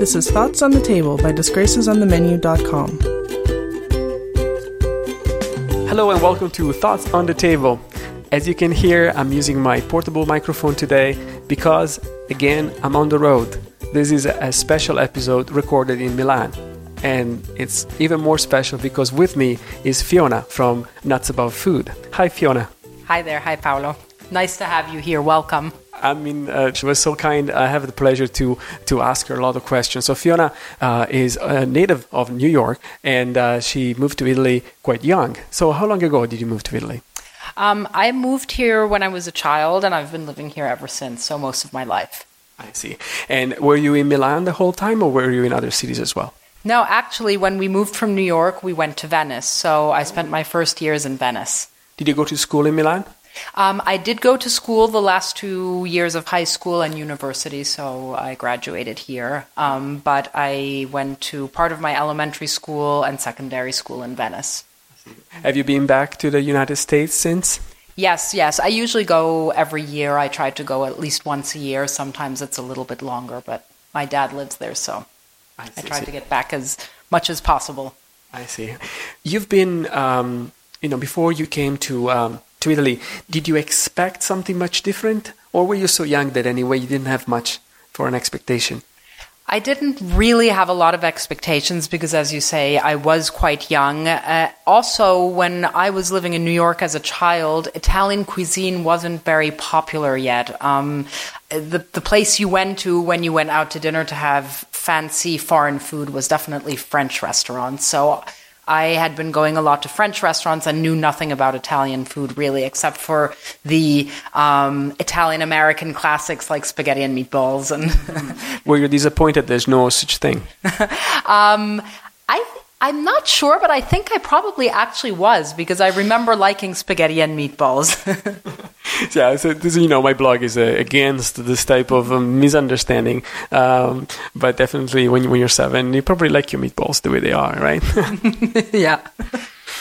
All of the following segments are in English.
This is Thoughts on the Table by disgracesonthemenu.com. Hello and welcome to Thoughts on the Table. As you can hear, I'm using my portable microphone today because, again, I'm on the road. This is a special episode recorded in Milan. And it's even more special because with me is Fiona from Nuts About Food. Hi, Fiona. Hi there. Hi, Paolo. Nice to have you here. Welcome. I mean, uh, she was so kind. I have the pleasure to to ask her a lot of questions. So Fiona uh, is a native of New York, and uh, she moved to Italy quite young. So how long ago did you move to Italy? Um, I moved here when I was a child, and I've been living here ever since. So most of my life. I see. And were you in Milan the whole time, or were you in other cities as well? No, actually, when we moved from New York, we went to Venice. So I spent my first years in Venice. Did you go to school in Milan? Um, I did go to school the last two years of high school and university, so I graduated here. Um, but I went to part of my elementary school and secondary school in Venice. Have you been back to the United States since? Yes, yes. I usually go every year. I try to go at least once a year. Sometimes it's a little bit longer, but my dad lives there, so I, I try to get back as much as possible. I see. You've been, um, you know, before you came to um, to Italy, did you expect something much different, or were you so young that anyway you didn't have much for an expectation? I didn't really have a lot of expectations because, as you say, I was quite young. Uh, also, when I was living in New York as a child, Italian cuisine wasn't very popular yet. Um, the the place you went to when you went out to dinner to have fancy foreign food was definitely French restaurants. So I had been going a lot to French restaurants and knew nothing about Italian food really, except for the um, Italian American classics like spaghetti and meatballs. And were you disappointed? There's no such thing. um, I I'm not sure, but I think I probably actually was because I remember liking spaghetti and meatballs. yeah, so this, you know, my blog is uh, against this type of um, misunderstanding. Um, but definitely, when, when you're seven, you probably like your meatballs the way they are, right? yeah.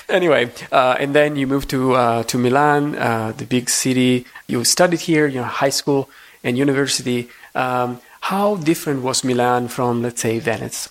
anyway, uh, and then you moved to uh, to Milan, uh, the big city. You studied here, you know, high school and university. Um, how different was Milan from, let's say, Venice?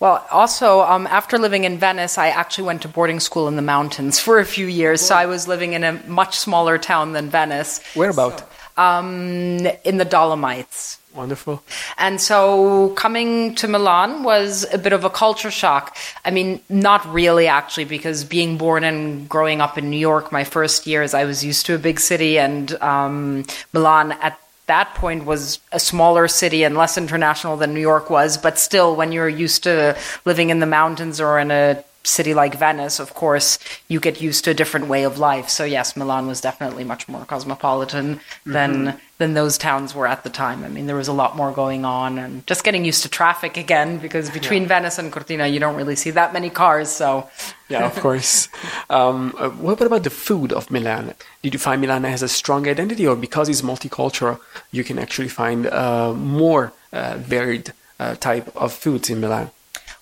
Well, also, um, after living in Venice, I actually went to boarding school in the mountains for a few years. So I was living in a much smaller town than Venice. Where about? So, um, in the Dolomites. Wonderful. And so coming to Milan was a bit of a culture shock. I mean, not really actually, because being born and growing up in New York, my first years, I was used to a big city, and um, Milan at that point was a smaller city and less international than New York was, but still, when you're used to living in the mountains or in a city like Venice, of course, you get used to a different way of life. So yes, Milan was definitely much more cosmopolitan mm-hmm. than than those towns were at the time. I mean, there was a lot more going on, and just getting used to traffic again because between yeah. Venice and Cortina, you don't really see that many cars. So yeah, of course. Um, uh, what about the food of Milan? Did you find Milan has a strong identity, or because it's multicultural, you can actually find uh, more uh, varied uh, type of foods in Milan?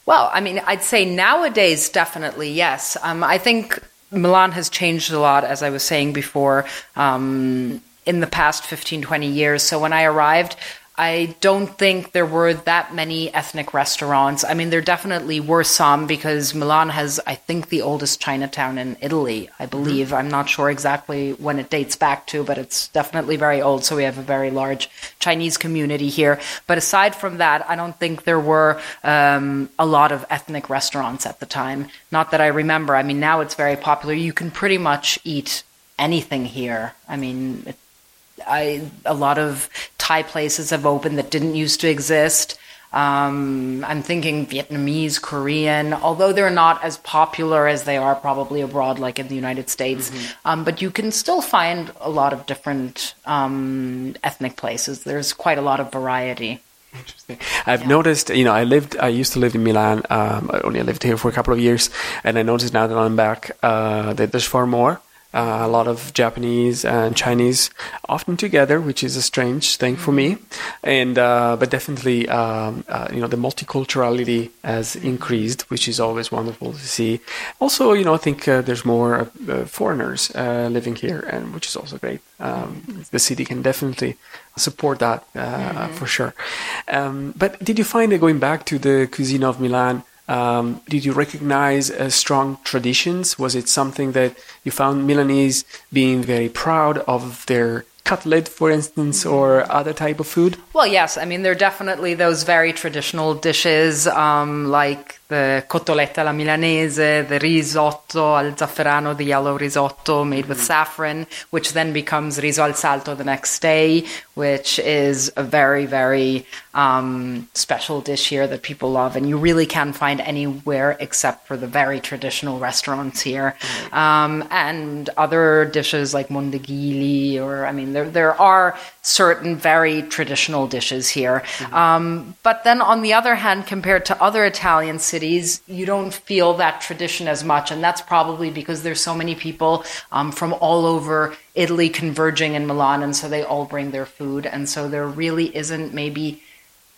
Well, I mean, I'd say nowadays, definitely, yes. Um, I think Milan has changed a lot, as I was saying before, um, in the past 15, 20 years. So when I arrived, I don't think there were that many ethnic restaurants. I mean, there definitely were some because Milan has, I think, the oldest Chinatown in Italy, I mm-hmm. believe. Mm-hmm. I'm not sure exactly when it dates back to, but it's definitely very old. So we have a very large Chinese community here. But aside from that, I don't think there were um, a lot of ethnic restaurants at the time. Not that I remember. I mean, now it's very popular. You can pretty much eat anything here. I mean, it, I, a lot of Thai places have opened that didn't used to exist. Um, I'm thinking Vietnamese, Korean, although they're not as popular as they are probably abroad, like in the United States. Mm-hmm. Um, but you can still find a lot of different um, ethnic places. There's quite a lot of variety. Interesting. I've yeah. noticed, you know, I lived, I used to live in Milan. Um, I only lived here for a couple of years, and I noticed now that I'm back uh, that there's far more uh, a lot of Japanese and Chinese often together, which is a strange thing for me. And uh, but definitely, um, uh, you know, the multiculturality has increased, which is always wonderful to see. Also, you know, I think uh, there's more uh, foreigners uh, living here, and which is also great. Um, the city can definitely support that mm-hmm. for sure. Um, but did you find that going back to the cuisine of Milan, um, did you recognize uh, strong traditions? Was it something that you found Milanese being very proud of their cutlet, for instance, or other type of food? Well, yes. I mean, there are definitely those very traditional dishes um, like the cotoletta alla milanese, the risotto al zafferano, the yellow risotto made with saffron, which then becomes riso al salto the next day, which is a very, very um, special dish here that people love, and you really can't find anywhere except for the very traditional restaurants here. Um, and other dishes like mondeghili, or I mean, there there are certain very traditional dishes here. Um, but then on the other hand, compared to other Italian cities, you don't feel that tradition as much. And that's probably because there's so many people um, from all over Italy converging in Milan. And so they all bring their food. And so there really isn't maybe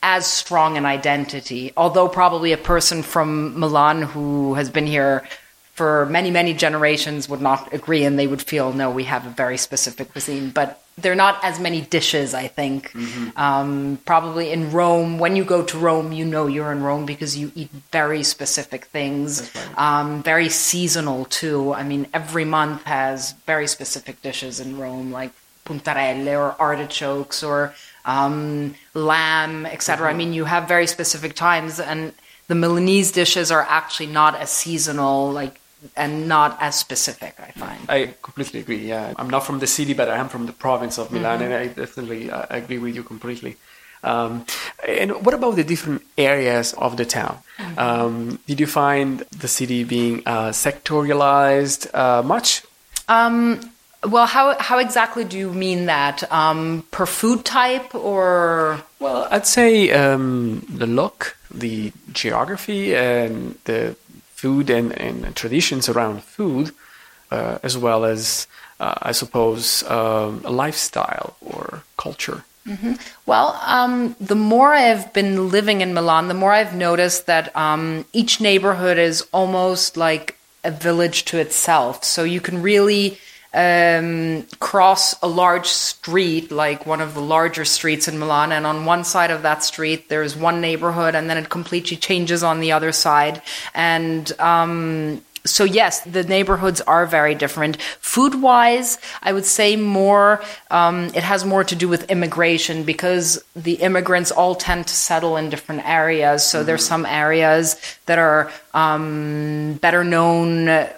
as strong an identity. Although probably a person from Milan who has been here for many, many generations would not agree and they would feel, no, we have a very specific cuisine. But there are not as many dishes, I think. Um, probably in Rome, when you go to Rome, you know you're in Rome because you eat very specific things, um, very seasonal too. I mean, every month has very specific dishes in Rome, like puntarelle or artichokes or um, lamb, etc. I mean, you have very specific times, and the Milanese dishes are actually not as seasonal, like and not as specific. I find. I completely agree. Yeah, I'm not from the city, but I am from the province of Milan, and I definitely uh, agree with you completely. Um, and what about the different areas of the town? Um, did you find the city being uh, sectorialized uh, much? Um, well, how how exactly do you mean that? Um, per food type or? Well, I'd say um, the look, the geography, and the food and, and traditions around food, uh, as well as, uh, I suppose, um, a lifestyle or culture. Well, um, the more I've been living in Milan, the more I've noticed that um, each neighborhood is almost like a village to itself. So you can really um, cross a large street, like one of the larger streets in Milan, and on one side of that street there's one neighborhood, and then it completely changes on the other side. And um, so yes, the neighborhoods are very different. Food wise, I would say more. Um, it has more to do with immigration because the immigrants all tend to settle in different areas. So there's some areas that are um, better known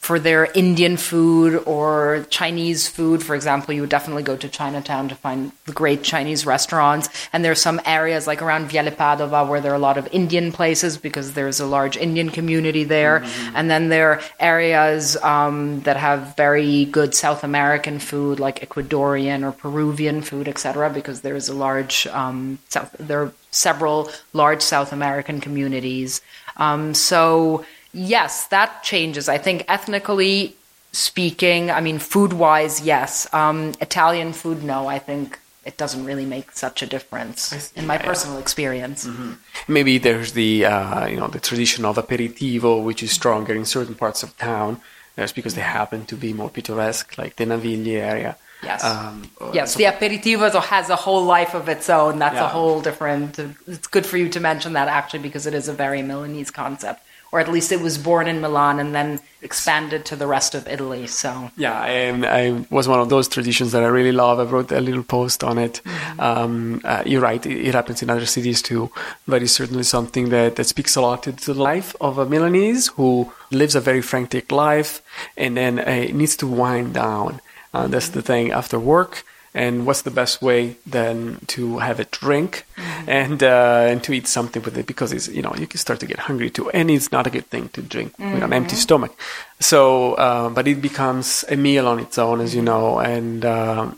for their Indian food or Chinese food. For example, you would definitely go to Chinatown to find the great Chinese restaurants. And there's some areas like around Viale Padova where there are a lot of Indian places because there's a large Indian community there. And then there are areas um, that have very good South American food like Ecuadorian or Peruvian food, etc. Because there's a large um, South, there are several large South American communities. Um, so yes, that changes. I think ethnically speaking, I mean, food wise, yes. Um, Italian food, no. I think it doesn't really make such a difference in my yeah. personal experience. Maybe there's the uh, you know the tradition of aperitivo, which is stronger in certain parts of town. That's because they happen to be more picturesque, like the Navigli area. Yes. Um, Yes, the aperitivo has a whole life of its own. That's Yeah. a whole different. It's good for you to mention that actually because it is a very Milanese concept, or at least it was born in Milan and then expanded to the rest of Italy. So Yeah, and I was one of those traditions that I really love. I wrote a little post on it. Um, uh, you're right; it, it happens in other cities too, but it's certainly something that, that speaks a lot to the life of a Milanese who lives a very frantic life and then uh, needs to wind down. Uh, that's the thing after work. And what's the best way then to have a drink and uh, and to eat something with it because it's you know you can start to get hungry too and it's not a good thing to drink with an empty stomach. So, uh, but it becomes a meal on its own, as you know, and uh,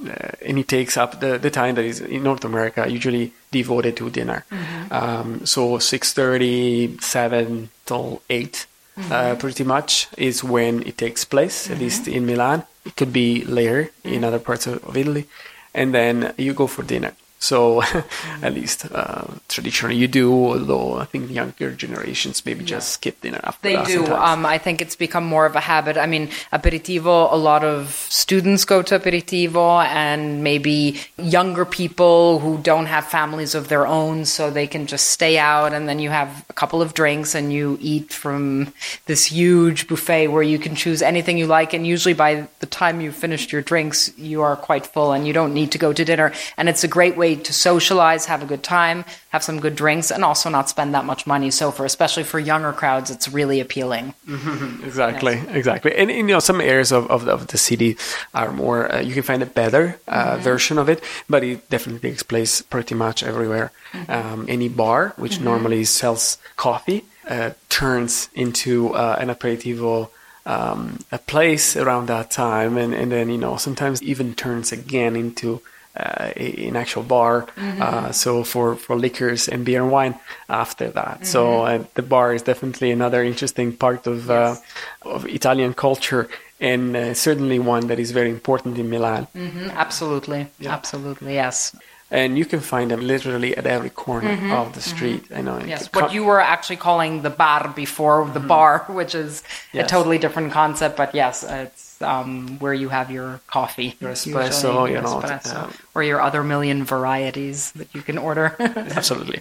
and it takes up the, the time that is in North America usually devoted to dinner. Um, so six thirty, seven till 8 uh, pretty much is when it takes place. At least in Milan, it could be later in other parts of, of Italy, and then you go for dinner. So at least uh, traditionally you do, although I think younger generations maybe just skip dinner after They do. Um, I think it's become more of a habit. I mean, aperitivo, a lot of students go to aperitivo, and maybe younger people who don't have families of their own, so they can just stay out, and then you have a couple of drinks and you eat from this huge buffet where you can choose anything you like. And usually by the time you've finished your drinks, you are quite full and you don't need to go to dinner. And it's a great way to socialize, have a good time, have some good drinks, and also not spend that much money. So for especially for younger crowds, it's really appealing. Exactly, exactly. And you know, some areas of, of, the, of the city are more. Uh, you can find a better uh, version of it, but it definitely takes place pretty much everywhere. Um, any bar which normally sells coffee uh, turns into uh, an aperitivo. Um, a place around that time, and, and then you know sometimes even turns again into uh, an actual bar. Uh, so for, for liquors and beer and wine after that. So uh, the bar is definitely another interesting part of uh, of Italian culture, and uh, certainly one that is very important in Milan. Mhm, Absolutely, absolutely, yes. And you can find them literally at every corner of the street. I know. Yes, what you were actually calling the bar before the bar, which is a totally different concept, but yes, it's um, where you have your coffee, Your espresso, you know, espresso, or your other million varieties that you can order. Absolutely.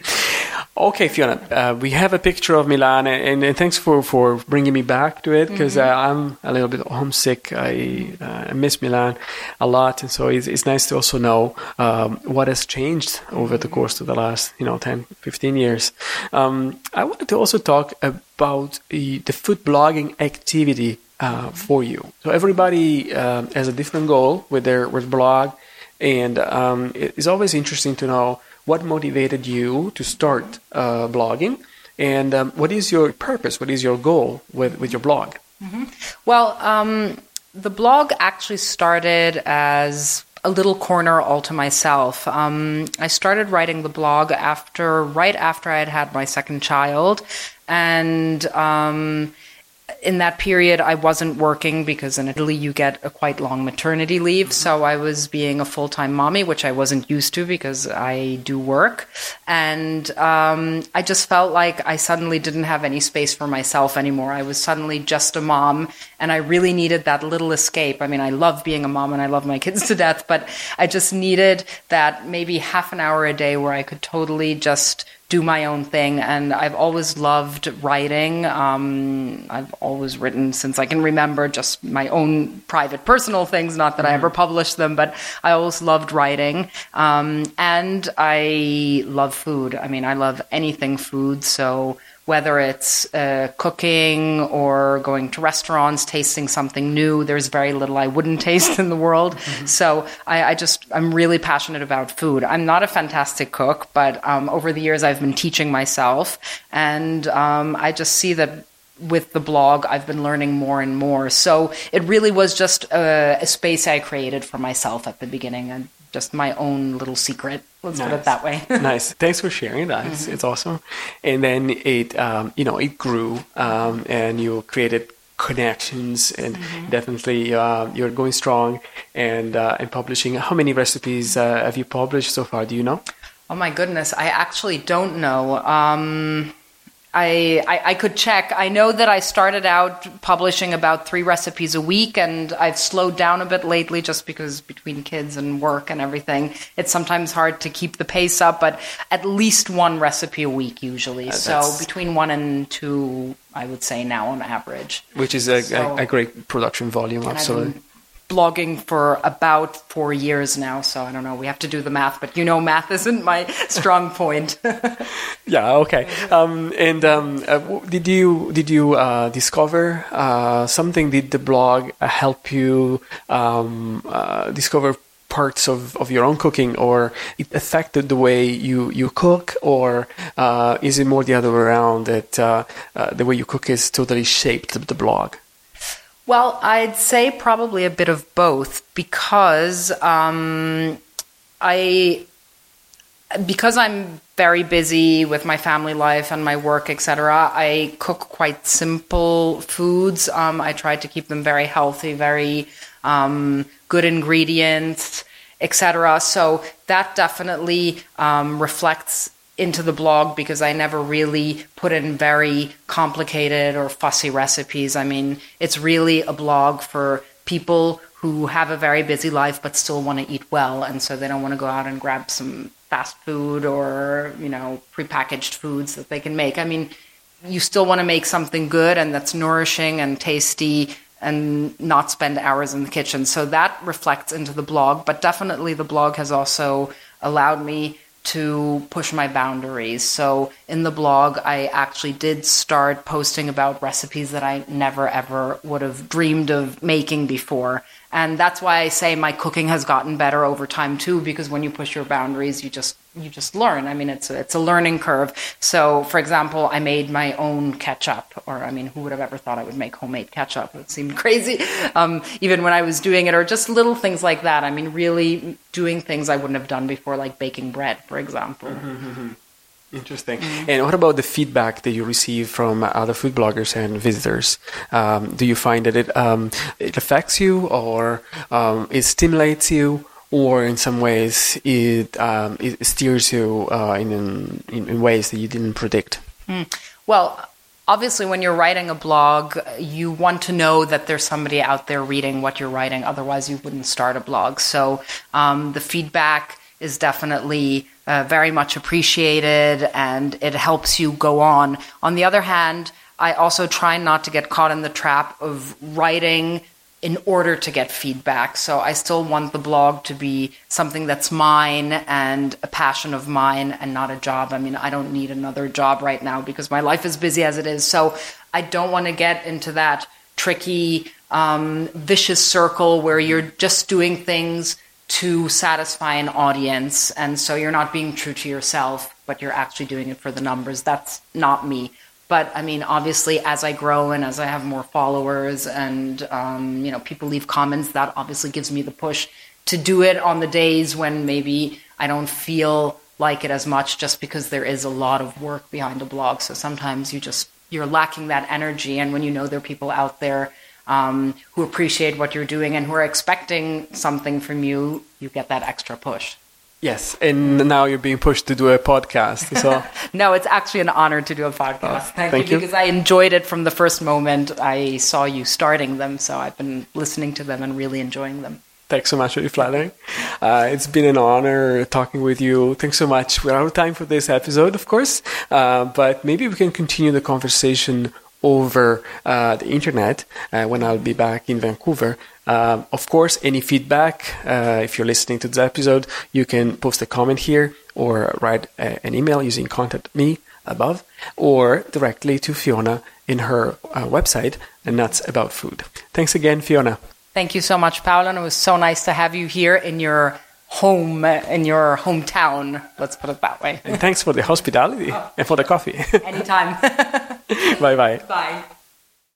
Okay, Fiona, uh, we have a picture of Milan, and, and thanks for, for bringing me back to it because uh, I'm a little bit homesick. I, uh, I miss Milan a lot, and so it's, it's nice to also know um, what has changed over the course of the last, you know, 10, 15 years. Um, I wanted to also talk about the food blogging activity uh, for you. So everybody um, has a different goal with their with blog, and um, it's always interesting to know what motivated you to start uh, blogging, and um, what is your purpose, what is your goal with, with your blog. Well, um, the blog actually started as a little corner all to myself. Um, I started writing the blog after, right after I had had my second child, and um, in that period, I wasn't working because in Italy you get a quite long maternity leave. So I was being a full time mommy, which I wasn't used to because I do work. And um, I just felt like I suddenly didn't have any space for myself anymore. I was suddenly just a mom, and I really needed that little escape. I mean, I love being a mom and I love my kids to death, but I just needed that maybe half an hour a day where I could totally just do my own thing. And I've always loved writing. Um, I've always written since I can remember, just my own private personal things. Not that I ever published them, but I always loved writing. Um, and I love food. I mean, I love anything food. So whether it's uh, cooking or going to restaurants, tasting something new. There's very little I wouldn't taste in the world. So I, I just, I'm really passionate about food. I'm not a fantastic cook, but um, over the years I've been teaching myself. And um, I just see that with the blog, I've been learning more and more. So it really was just a, a space I created for myself at the beginning and just my own little secret. Let's put it that way. nice. Thanks for sharing that. It's, it's awesome. And then it, um, you know, it grew, um, and you created connections, and definitely uh, you're going strong and uh, and publishing. How many recipes uh, have you published so far? Do you know? Oh my goodness, I actually don't know. Um, I, I I could check. I know that I started out publishing about three recipes a week, and I've slowed down a bit lately just because between kids and work and everything, it's sometimes hard to keep the pace up. But at least one recipe a week usually. Uh, so between one and two, I would say now on average. Which is a, So- a, a great production volume, absolutely. Blogging for about four years now, so I don't know. We have to do the math, but you know, math isn't my strong point. Yeah. Okay. Um, and um, uh, did you did you uh, discover uh, something? Did the blog uh, help you um, uh, discover parts of, of your own cooking, or it affected the way you, you cook, or uh, is it more the other way around that the way you cook is totally shaped the blog? Well, I'd say probably a bit of both because um, I because I'm very busy with my family life and my work, etc. I cook quite simple foods. Um, I try to keep them very healthy, very um, good ingredients. etc. So that definitely um, reflects into the blog because I never really put in very complicated or fussy recipes. I mean, it's really a blog for people who have a very busy life but still want to eat well, and so they don't want to go out and grab some fast food or you know prepackaged foods that they can make. I mean, you still want to make something good and that's nourishing and tasty and not spend hours in the kitchen. So that reflects into the blog, but definitely the blog has also allowed me to push my boundaries. So in the blog, I actually did start posting about recipes that I never ever would have dreamed of making before. And that's why I say my cooking has gotten better over time too, because when you push your boundaries, you just you just learn. I mean, it's a, it's a learning curve. So, for example, I made my own ketchup, or I mean, who would have ever thought I would make homemade ketchup? It seemed crazy, um, even when I was doing it, or just little things like that. I mean, really doing things I wouldn't have done before, like baking bread, for example. Mm-hmm, mm-hmm. Interesting. Mm-hmm. And what about the feedback that you receive from other food bloggers and visitors? Um, do you find that it um, it affects you, or um, it stimulates you, or in some ways it um, it steers you uh, in, in, in ways that you didn't predict? Mm. Well. Obviously, when you're writing a blog, you want to know that there's somebody out there reading what you're writing. Otherwise, you wouldn't start a blog. So, um, the feedback is definitely uh, very much appreciated and it helps you go on. On the other hand, I also try not to get caught in the trap of writing in order to get feedback. So I still want the blog to be something that's mine and a passion of mine and not a job. I mean, I don't need another job right now because my life is busy as it is. So I don't want to get into that tricky, um, vicious circle where you're just doing things to satisfy an audience. And so you're not being true to yourself, but you're actually doing it for the numbers. That's not me. But I mean, obviously, as I grow and as I have more followers and, um, you know, people leave comments, that obviously gives me the push to do it on the days when maybe I don't feel like it as much just because there is a lot of work behind a blog. So sometimes you just, you're lacking that energy. And when you know there are people out there um, who appreciate what you're doing and who are expecting something from you, you get that extra push. Yes, and now you're being pushed to do a podcast. So no, it's actually an honor to do a podcast. Oh, thank, thank you, you, because I enjoyed it from the first moment I saw you starting them. So I've been listening to them and really enjoying them. Thanks so much for your flattering. Uh, it's been an honor talking with you. Thanks so much. We're out of time for this episode, of course, uh, but maybe we can continue the conversation over uh, the internet uh, when I'll be back in Vancouver. Um, of course, any feedback, uh, if you're listening to this episode, you can post a comment here or write a, an email using contact me above or directly to Fiona in her uh, website, and that's about food. Thanks again, Fiona. Thank you so much, Paolo. And it was so nice to have you here in your home in your hometown. Let's put it that way. And thanks for the hospitality oh. and for the coffee. Anytime. bye bye. Bye.